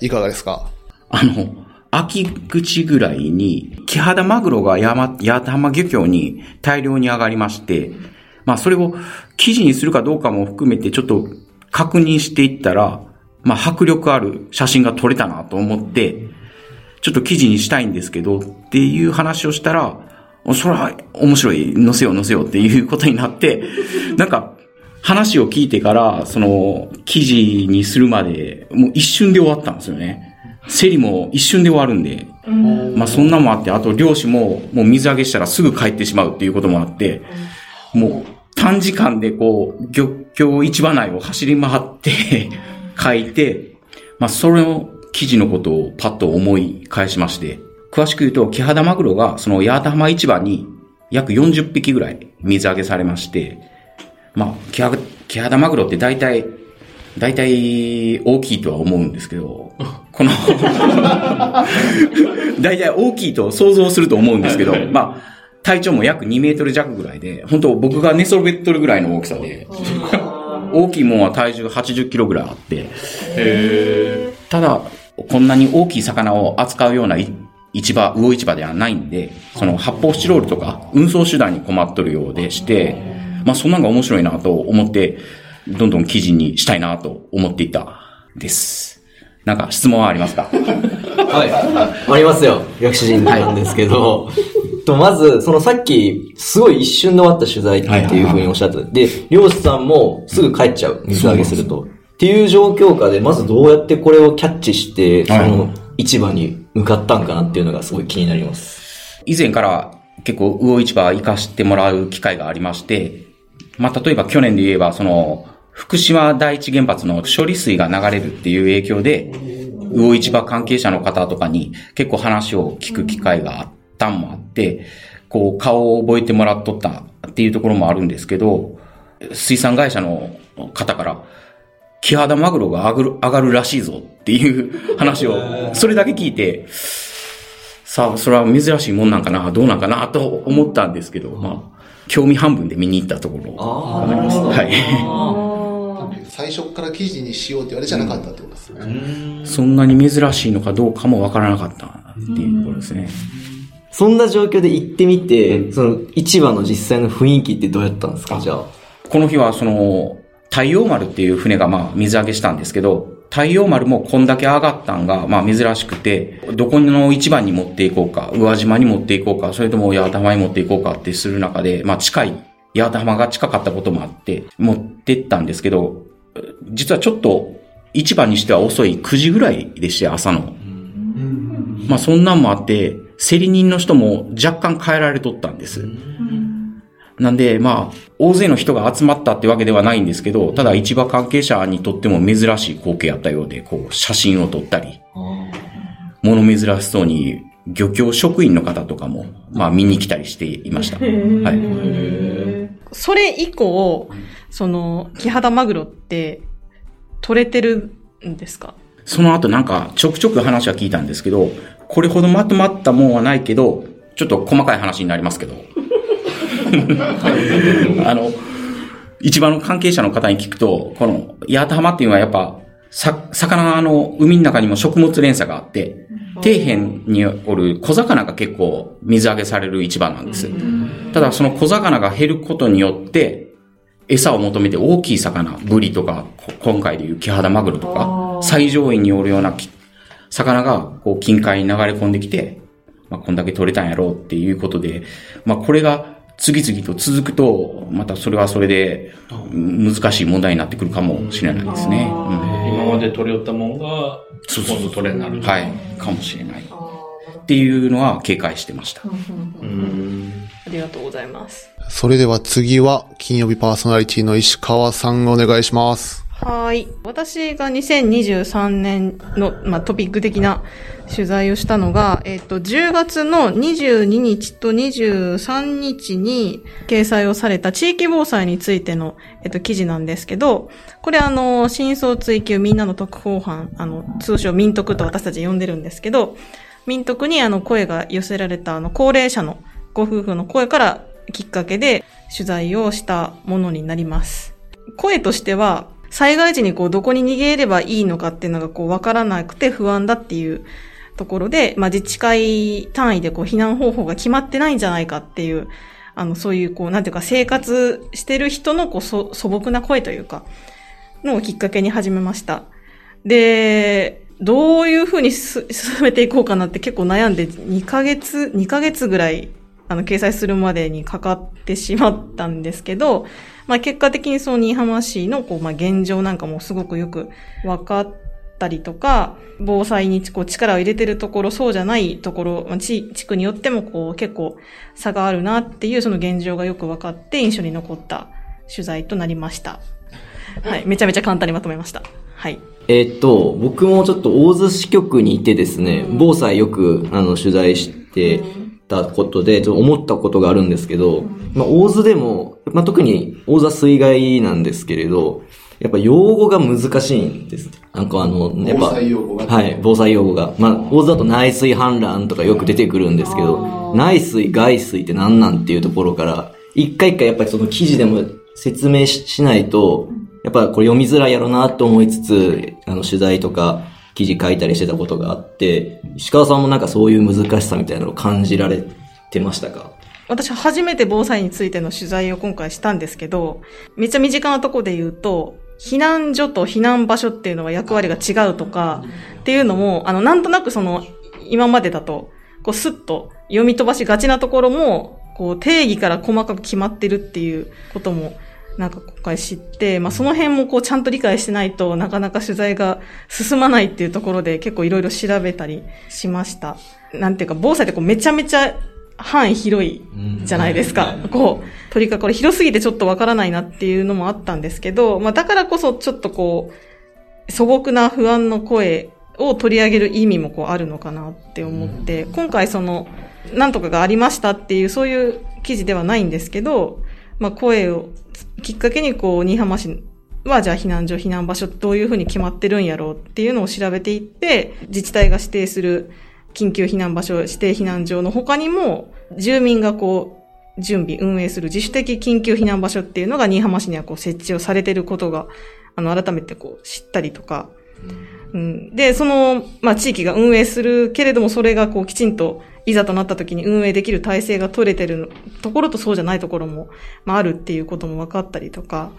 Speaker 1: いかがですか？
Speaker 6: あの、秋口ぐらいに、木肌マグロが山、八幡浜漁協に大量に上がりまして、まあそれを記事にするかどうかも含めてちょっと確認していったら、まあ迫力ある写真が撮れたなと思って、ちょっと記事にしたいんですけど、っていう話をしたら、それは面白い、載せよう載せようっていうことになって、なんか、話を聞いてから、その、記事にするまで、もう一瞬で終わったんですよね。競りも一瞬で終わるんで、まあそんなもあって、あと漁師ももう水揚げしたらすぐ帰ってしまうっていうこともあって、もう短時間でこう、漁協市場内を走り回って 書いて、まあそれの記事のことをパッと思い返しまして、詳しく言うと、木肌マグロがその八幡浜市場に約40匹ぐらい水揚げされまして、まあ、木肌木肌マグロって大体、大体大きいとは思うんですけど、この、大体大きいと想像すると思うんですけど、まあ、体長も約2メートル弱ぐらいで、本当僕が寝そべっとるぐらいの大きさで、大きいもんは体重80キロぐらいあって、ただ、こんなに大きい魚を扱うようない市場、魚市場ではないんで、その発泡スチロールとか運送手段に困っとるようでして、まあそんなのが面白いなと思って、どんどん記事にしたいなと思っていたです。なんか質問はありますか？
Speaker 3: はい。ありますよ。薬師陣なんですけど、と、まず、そのさっき、すごい一瞬で終わった取材っていうふうにおっしゃってた。で、漁師さんもすぐ帰っちゃう。水揚げすると。っていう状況下で、まずどうやってこれをキャッチして、そ
Speaker 6: はい
Speaker 3: の市場に向かったんかなっていうのがすごい気になります。
Speaker 6: 以前から結構魚市場行かしてもらう機会がありまして、まあ、例えば去年で言えば、その、福島第一原発の処理水が流れるっていう影響で、魚市場関係者の方とかに結構話を聞く機会があったんもあって、こう、顔を覚えてもらっとったっていうところもあるんですけど、水産会社の方から、キハダマグロが上がる上がるらしいぞっていう話を、それだけ聞いて、さあ、それは珍しいもんなんかな、どうなんかな、と思ったんですけど、まあ、興味半分で見に行ったところがあります。はい。
Speaker 1: 最初から記事にしようって言われじゃなかったってことですね。
Speaker 6: そんなに珍しいのかどうかもわからなかったっていうところですね。
Speaker 3: そんな状況で行ってみて、その市場の実際の雰囲気ってどうやったんですか？じゃあ。
Speaker 6: この日はその、太陽丸っていう船がまあ水揚げしたんですけど、太陽丸もこんだけ上がったんがまあ珍しくて、どこの市場に持っていこうか、宇和島に持っていこうか、それとも八幡浜に持っていこうかってする中で、まあ近い、八幡浜が近かったこともあって、持ってったんですけど、実はちょっと市場にしては遅い9時ぐらいでして、朝の。まあそんなんもあって、競り人の人も若干変えられとったんです。なんで、まあ、大勢の人が集まったってわけではないんですけど、ただ市場関係者にとっても珍しい光景やったようで、こう、写真を撮ったり、物珍しそうに、漁協職員の方とかも、まあ見に来たりしていました。はい。
Speaker 7: それ以降、その、キハダマグロって、取れてるんですか？
Speaker 6: その後なんか、ちょくちょく話は聞いたんですけど、これほどまとまったもんはないけど、ちょっと細かい話になりますけど、あの、市場の関係者の方に聞くと、この、八幡浜っていうのはやっぱ、さ、魚の海の中にも食物連鎖があって、底辺におる小魚が結構水揚げされる市場なんです。ただその小魚が減ることによって、餌を求めて大きい魚、ブリとか、こ今回でいうキハダマグロとか、最上位におるようなき魚が、こう、近海に流れ込んできて、まあ、こんだけ取れたんやろうっていうことで、まあ、これが次々と続くと、またそれはそれで、うん難しい問題になってくるかもしれないですね。うん
Speaker 2: 今まで取り寄ったもんが、
Speaker 6: そうそう
Speaker 2: 今度取れになる。
Speaker 6: はい。かもしれない。っていうのは警戒してました。
Speaker 7: ありがとうございます。
Speaker 1: それでは次は、金曜日パーソナリティの石川さんお願いします。
Speaker 7: はい。私が2023年の、まあ、トピック的な取材をしたのが、えっ、と、10月の22日と23日に掲載をされた地域防災についての、えっ、と、記事なんですけど、これあの、真相追求みんなの特報班、あの、通称民徳と私たち呼んでるんですけど、民徳にあの、声が寄せられたあの、高齢者のご夫婦の声からきっかけで取材をしたものになります。声としては、災害時にこう、どこに逃げればいいのかっていうのがこう、わからなくて不安だっていうところで、まあ、自治会単位でこう、避難方法が決まってないんじゃないかっていう、あの、そういうこう、なんていうか、生活してる人のこう、そ素朴な声というか、のをきっかけに始めました。で、どういうふうに進めていこうかなって結構悩んで、2ヶ月、2ヶ月ぐらい、あの、掲載するまでにかかってしまったんですけど、まあ結果的にその新居浜市のこう、まあ現状なんかもすごくよく分かったりとか、防災にこう力を入れてるところ、そうじゃないところ、まあ地地区によってもこう結構差があるなっていうその現状がよく分かって印象に残った取材となりました。はい。めちゃめちゃ簡単にまとめました。はい。
Speaker 3: えーっと、僕もちょっと大洲支局にいてですね、防災よくあの取材してたことで、ちょっと思ったことがあるんですけど、まあ、大洲でも、まあ、特に大洲は水害なんですけれど、やっぱ用語が難しいんです。なんかあの、やっぱ、
Speaker 1: 防災用語が
Speaker 3: はい、防災用語が。まあ、大洲だと内水氾濫とかよく出てくるんですけど、内水、外水って何なんっていうところから、一回一回やっぱりその記事でも説明ししないと、やっぱこれ読みづらいやろなと思いつつ、あの取材とか記事書いたりしてたことがあって、石川さんもなんかそういう難しさみたいなのを感じられてましたか？
Speaker 7: 私初めて防災についての取材を今回したんですけど、めっちゃ身近なとこで言うと、避難所と避難場所っていうのは役割が違うとか、っていうのも、あの、なんとなくその、今までだと、こう、スッと読み飛ばしがちなところも、こう、定義から細かく決まってるっていうことも、なんか今回知って、まあその辺もこうちゃんと理解してないとなかなか取材が進まないっていうところで結構いろいろ調べたりしました。なんていうか防災ってこうめちゃめちゃ範囲広いじゃないですか。こう、鳥かこれ広すぎてちょっとわからないなっていうのもあったんですけど、まあだからこそちょっとこう、素朴な不安の声を取り上げる意味もこうあるのかなって思って、今回その、なんとかがありましたっていう、そういう記事ではないんですけど、まあ声をきっかけにこう、新居浜市はじゃあ避難所、避難場所どういうふうに決まってるんやろうっていうのを調べていって、自治体が指定する緊急避難場所、指定避難所の他にも、住民がこう、準備、運営する自主的緊急避難場所っていうのが新居浜市にはこう設置をされてることが、あの、改めてこう知ったりとか、うん、で、その、まあ、地域が運営するけれども、それがこう、きちんと、いざとなった時に運営できる体制が取れてるところとそうじゃないところも、まあ、あるっていうことも分かったりとか、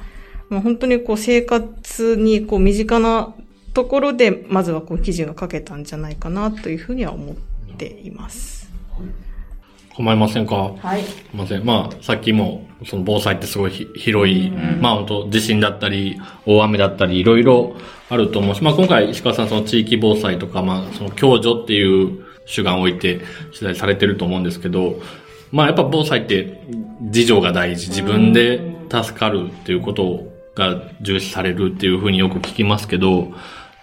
Speaker 7: まあ、本当にこう、生活にこう、身近なところで、まずはこう、記事が書けたんじゃないかなというふうには思っています。
Speaker 2: 構いませんか？
Speaker 7: はい。
Speaker 2: すいません。まあ、さっきも、その防災ってすごい広い、うん、まあ本当地震だったり、大雨だったり、いろいろあると思うし、まあ今回石川さんその地域防災とか、まあその共助っていう主眼を置いて取材されてると思うんですけど、まあやっぱ防災って自助が大事、自分で助かるっていうことが重視されるっていうふうによく聞きますけど、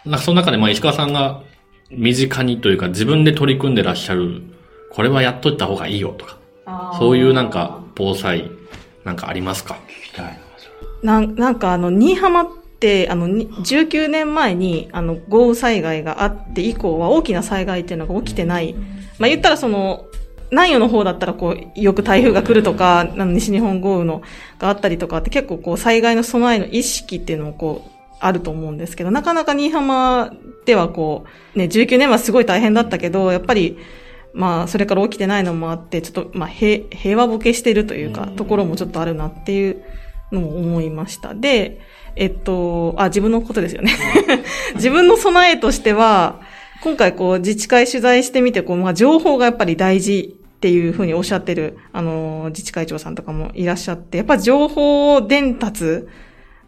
Speaker 2: なんかその中でまあ石川さんが身近にというか自分で取り組んでらっしゃるこれはやっといた方がいいよとか、そういうなんか防災なんかありますか？
Speaker 7: ななんかあの、新居浜って、あの、19年前に、あの、豪雨災害があって以降は大きな災害っていうのが起きてない。まあ、言ったらその、南予の方だったらこう、よく台風が来るとか、あの西日本豪雨のがあったりとかって結構こう、災害の備えの意識っていうのもこう、あると思うんですけど、なかなか新居浜ではこう、ね、19年はすごい大変だったけど、やっぱり、まあ、それから起きてないのもあって、ちょっと、まあ、平平和ボケしてるというか、ところもちょっとあるなっていうのも思いました。で、えっと、あ、自分のことですよね。自分の備えとしては、今回こう、自治会取材してみて、こう、まあ、情報がやっぱり大事っていうふうにおっしゃってる、あの、自治会長さんとかもいらっしゃって、やっぱ情報伝達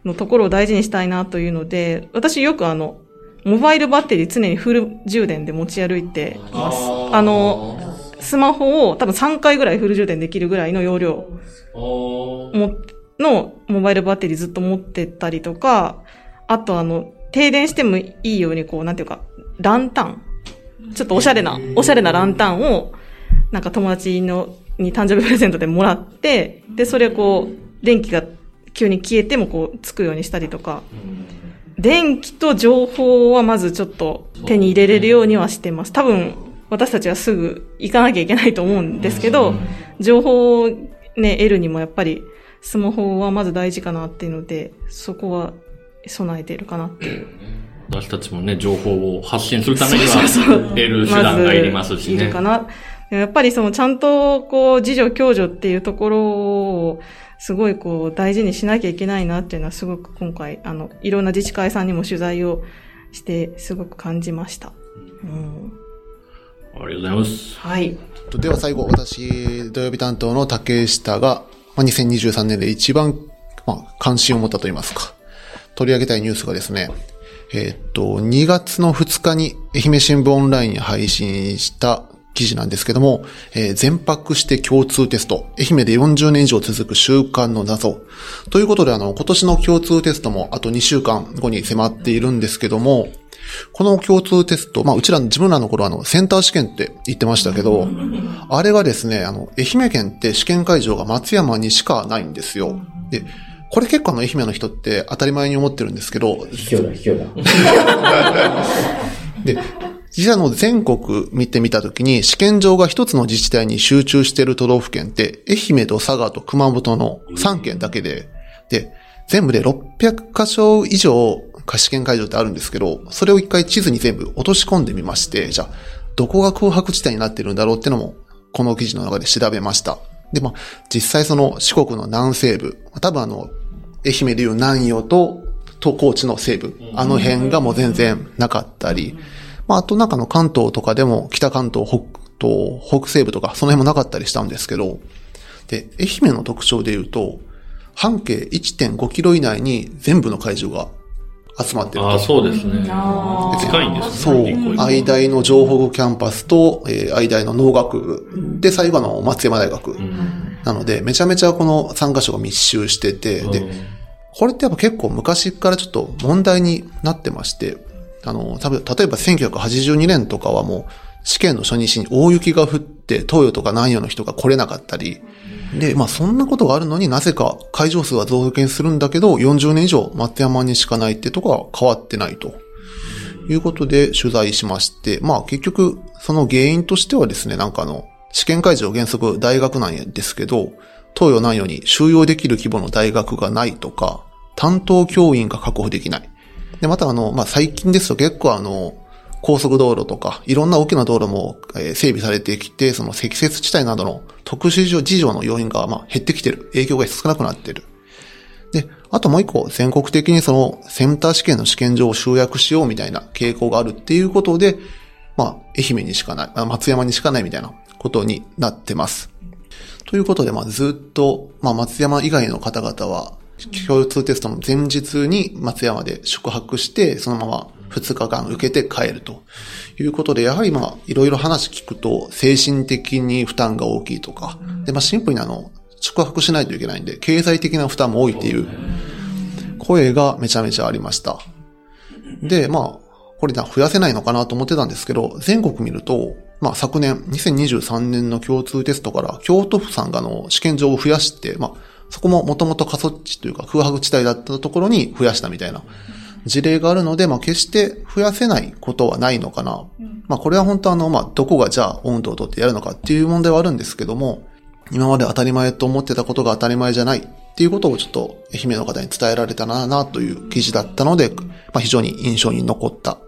Speaker 7: のところを大事にしたいなというので、私よくあの、モバイルバッテリー常にフル充電で持ち歩いてます。あの、スマホを多分3回ぐらいフル充電できるぐらいの容量のモバイルバッテリーずっと持ってたりとか、あとあの、停電してもいいようにこう、なんていうか、ランタン。ちょっとおしゃれな、おしゃれなランタンを、なんか友達の、に誕生日プレゼントでもらって、で、それをこう、電気が急に消えてもこう、つくようにしたりとか、電気と情報はまずちょっと手に入れれるようにはしてます。多分、私たちはすぐ行かなきゃいけないと思うんですけど、情報をね、得るにもやっぱりスマホはまず大事かなっていうので、そこは備えているかなっていう。
Speaker 2: 私たちもね、情報を発信するためには得る手段がいりますしね。
Speaker 7: いるかな。やっぱりそのちゃんとこう、自助共助っていうところを、すごいこう大事にしなきゃいけないなっていうのはすごく今回、あの、いろんな自治会さんにも取材をしてすごく感じました。うん、
Speaker 2: ありがとうございます。
Speaker 7: はい。
Speaker 1: では最後、私、土曜日担当の竹下が、まあ、2023年で一番、まあ、関心を持ったといいますか、取り上げたいニュースがですね、えー、っと、2月の2日に愛媛新聞オンラインに配信した記事なんですけども、えー、全泊して共通テスト、愛媛で40年以上続く習慣の謎。ということで、あの、今年の共通テストもあと2週間後に迫っているんですけども、この共通テスト、まあ、うちら、自分らの頃あの、センター試験って言ってましたけど、あれがですね、あの、愛媛県って試験会場が松山にしかないんですよ。で、これ結構あの、愛媛の人って当たり前に思ってるんですけど、
Speaker 3: 卑怯だ、卑怯
Speaker 1: だ。で、実際の全国見てみたときに、試験場が一つの自治体に集中している都道府県って、愛媛と佐賀と熊本の3県だけで、で、全部で600箇所以上試験会場ってあるんですけど、それを一回地図に全部落とし込んでみまして、じゃあ、どこが空白地帯になってるんだろうってのも、この記事の中で調べました。で、まあ、実際その四国の南西部、多分あの、愛媛でいう南予と、と高知の西部、あの辺がもう全然なかったり、まあ、あとなんかの関東とかでも、北関東、北東、北西部とか、その辺もなかったりしたんですけど、で、愛媛の特徴で言うと、半径1.5キロ以内に全部の会場が集まってる
Speaker 2: ああ、
Speaker 1: と。
Speaker 2: そうですね。近いんです
Speaker 1: そう
Speaker 2: ね。一個一。個
Speaker 1: 愛大の情報キャンパスと、えー愛大の農学部で、最後の松山大学。なので、めちゃめちゃこの3カ所が密集してて、で、これってやっぱ結構昔からちょっと問題になってまして、あの、多分例えば1982年とかはもう試験の初日に大雪が降って、東洋とか南洋の人が来れなかったり、で、まあそんなことがあるのになぜか会場数は増減するんだけど、40年以上松山にしかないってとこは変わってないと。いうことで取材しまして、まあ結局その原因としてはですね、なんかあの、試験会場原則大学なんですけど、東洋南洋に収容できる規模の大学がないとか、担当教員が確保できない。で、またあの、まあ、最近ですと結構あの、高速道路とか、いろんな大きな道路も、整備されてきて、その積雪地帯などの特殊事情の要因が、まあ、減ってきてる。影響が少なくなってる。で、あともう一個、全国的にその、センター試験の試験場を集約しようみたいな傾向があるっていうことで、まあ、愛媛にしかない、松山にしかないみたいなことになってます。ということで、まあ、ずっと、まあ、松山以外の方々は、共通テストの前日に松山で宿泊して、そのまま2日間受けて帰るということで、やはりまあ、いろいろ話聞くと、精神的に負担が大きいとか、で、まあ、シンプルにあの、宿泊しないといけないんで、経済的な負担も多いっていう声がめちゃめちゃありました。で、まあ、これな増やせないのかなと思ってたんですけど、全国見ると、まあ昨年、2023年の共通テストから、京都府さんがあの試験場を増やして、まあ、そこももともと過疎地というか空白地帯だったところに増やしたみたいな事例があるので、まあ決して増やせないことはないのかな。まあこれは本当あの、まあどこがじゃあ温度をとってやるのかっていう問題はあるんですけども、今まで当たり前と思ってたことが当たり前じゃないっていうことをちょっと愛媛の方に伝えられたらなという記事だったので、まあ非常に印象に残った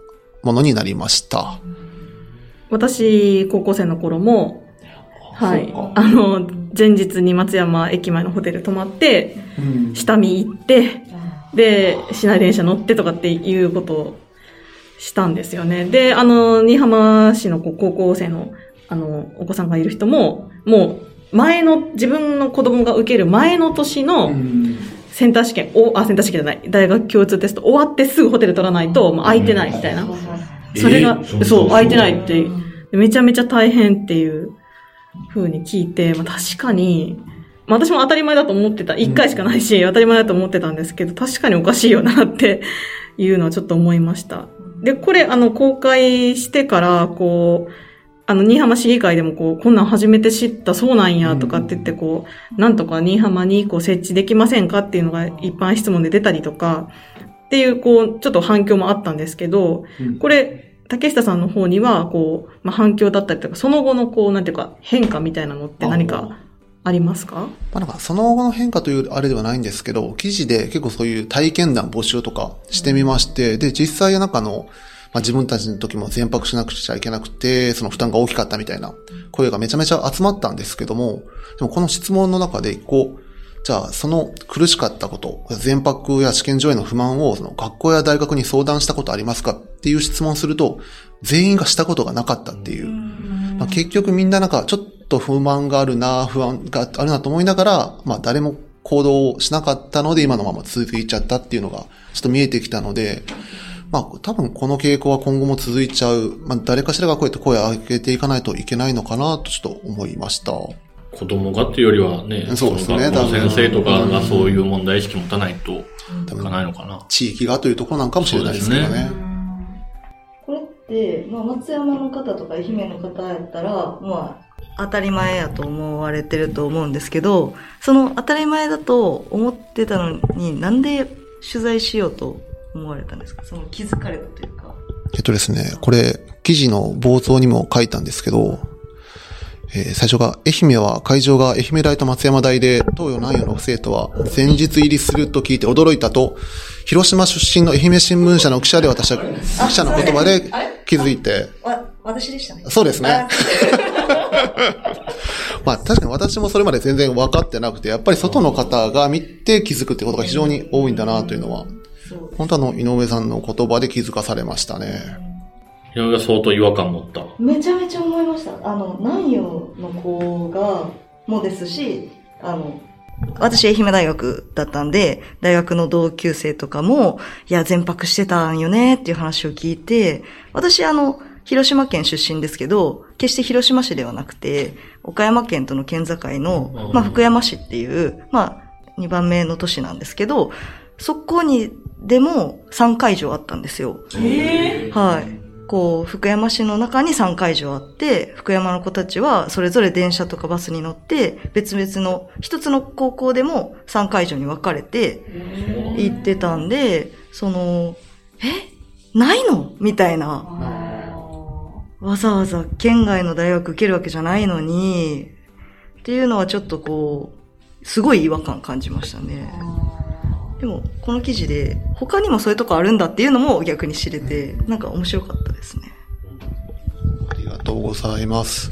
Speaker 1: ものになりました。
Speaker 7: 私、高校生の頃も、はい。あの、前日に松山駅前のホテル泊まって、下見行って、で、市内電車乗ってとかっていうことをしたんですよね。で、あの、新居浜市の高校生の、あの、お子さんがいる人も、もう、前の、自分の子供が受ける前の年の、センター試験、お、あ、センター試験じゃない、大学共通テスト終わってすぐホテル取らないと、もう空いてないみたいな。それが、
Speaker 2: えー
Speaker 7: そう、空いてないって、めちゃめちゃ大変っていう風に聞いて、まあ確かに、まあ私も当たり前だと思ってた。一回しかないし、当たり前だと思ってたんですけど、確かにおかしいよなって いうのはちょっと思いました。で、これ、あの、公開してから、こう、あの、新居浜市議会でもこう、こんなん初めて知った、そうなんや、とかって言って、こう、なんとか新居浜にこう設置できませんかっていうのが一般質問で出たりとか、っていう、こう、ちょっと反響もあったんですけど、これ、竹下さんの方には、こう、まあ、反響だったりとか、その後のこう、なんていうか、変化みたいなのって何かありますか？
Speaker 1: まあなんかその後の変化というあれではないんですけど、記事で結構そういう体験談募集とかしてみまして、で、実際なんかあの、まあ自分たちの時も全泊しなくちゃいけなくて、その負担が大きかったみたいな声がめちゃめちゃ集まったんですけども、でもこの質問の中でこう、じゃあその苦しかったこと、全泊や試験場への不満をその学校や大学に相談したことありますかっていう質問をすると、全員がしたことがなかったっていう。まあ、結局みんななんかちょっと不満があるな、不安があるなと思いながら、まあ誰も行動をしなかったので今のまま続いちゃったっていうのがちょっと見えてきたので、まあ多分この傾向は今後も続いちゃう。まあ誰かしらがこうやって声を上げていかないといけないのかなとちょっと思いました。
Speaker 2: 子供がっていうよりはね、
Speaker 1: そうですね
Speaker 2: 先生とかがそういう問題意識持たないといかないのかな。
Speaker 1: 地域がというところなんかもしれないですけど
Speaker 2: そうで。
Speaker 4: まあ、松山の方とか愛媛の方やったら、まあ、当たり前やと思われてると思うんですけど、その当たり前だと思ってたのになんで取材しようと思われたんですか？その気づかれたというか。
Speaker 1: えっとですね、これ、記事の冒頭にも書いたんですけど、えー最初が、愛媛は会場が愛媛大と松山大で、東洋南洋の生徒は前日入りすると聞いて驚いたと、広島出身の愛媛新聞社の記者で私は、記者の言葉で気づいて、
Speaker 4: わ、私でしたね。
Speaker 1: そうですね
Speaker 4: あ。
Speaker 1: まあ確かに私もそれまで全然分かってなくて、やっぱり外の方が見て気づくってことが非常に多いんだなというのは、本当あの、井上さんの言葉で気づかされましたね。
Speaker 2: 井上が相当違和感持った。
Speaker 4: めちゃめちゃ思いました。あの、南洋の子が、もですし、あの、私、愛媛大学だったんで、大学の同級生とかも、いや、全泊してたんよねっていう話を聞いて、私、あの、広島県出身ですけど、決して広島市ではなくて、岡山県との県境の、まあ、福山市っていう、まあ、2番目の都市なんですけど、そこに、でも3会場あったんですよ。はい。こう、福山市の中に3会場あって、福山の子たちはそれぞれ電車とかバスに乗って、別々の、一つの高校でも3会場に分かれて行ってたんで、その、えないの？みたいな。わざわざ県外の大学受けるわけじゃないのに、っていうのはちょっとこう、すごい違和感感じましたね。でも、この記事で、他にもそういうとこあるんだっていうのも逆に知れて、なんか面白かったですね。
Speaker 1: ありがとうございます。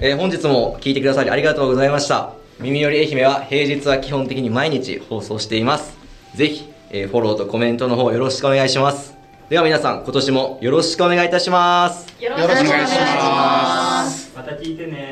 Speaker 3: えー本日も聞いてくださりありがとうございました。耳より愛媛は平日は基本的に毎日放送しています。ぜひ、えーフォローとコメントの方よろしくお願いします。では皆さん、今年もよろしくお願いいたします。
Speaker 7: よろしくお願いします
Speaker 8: また聞いてね。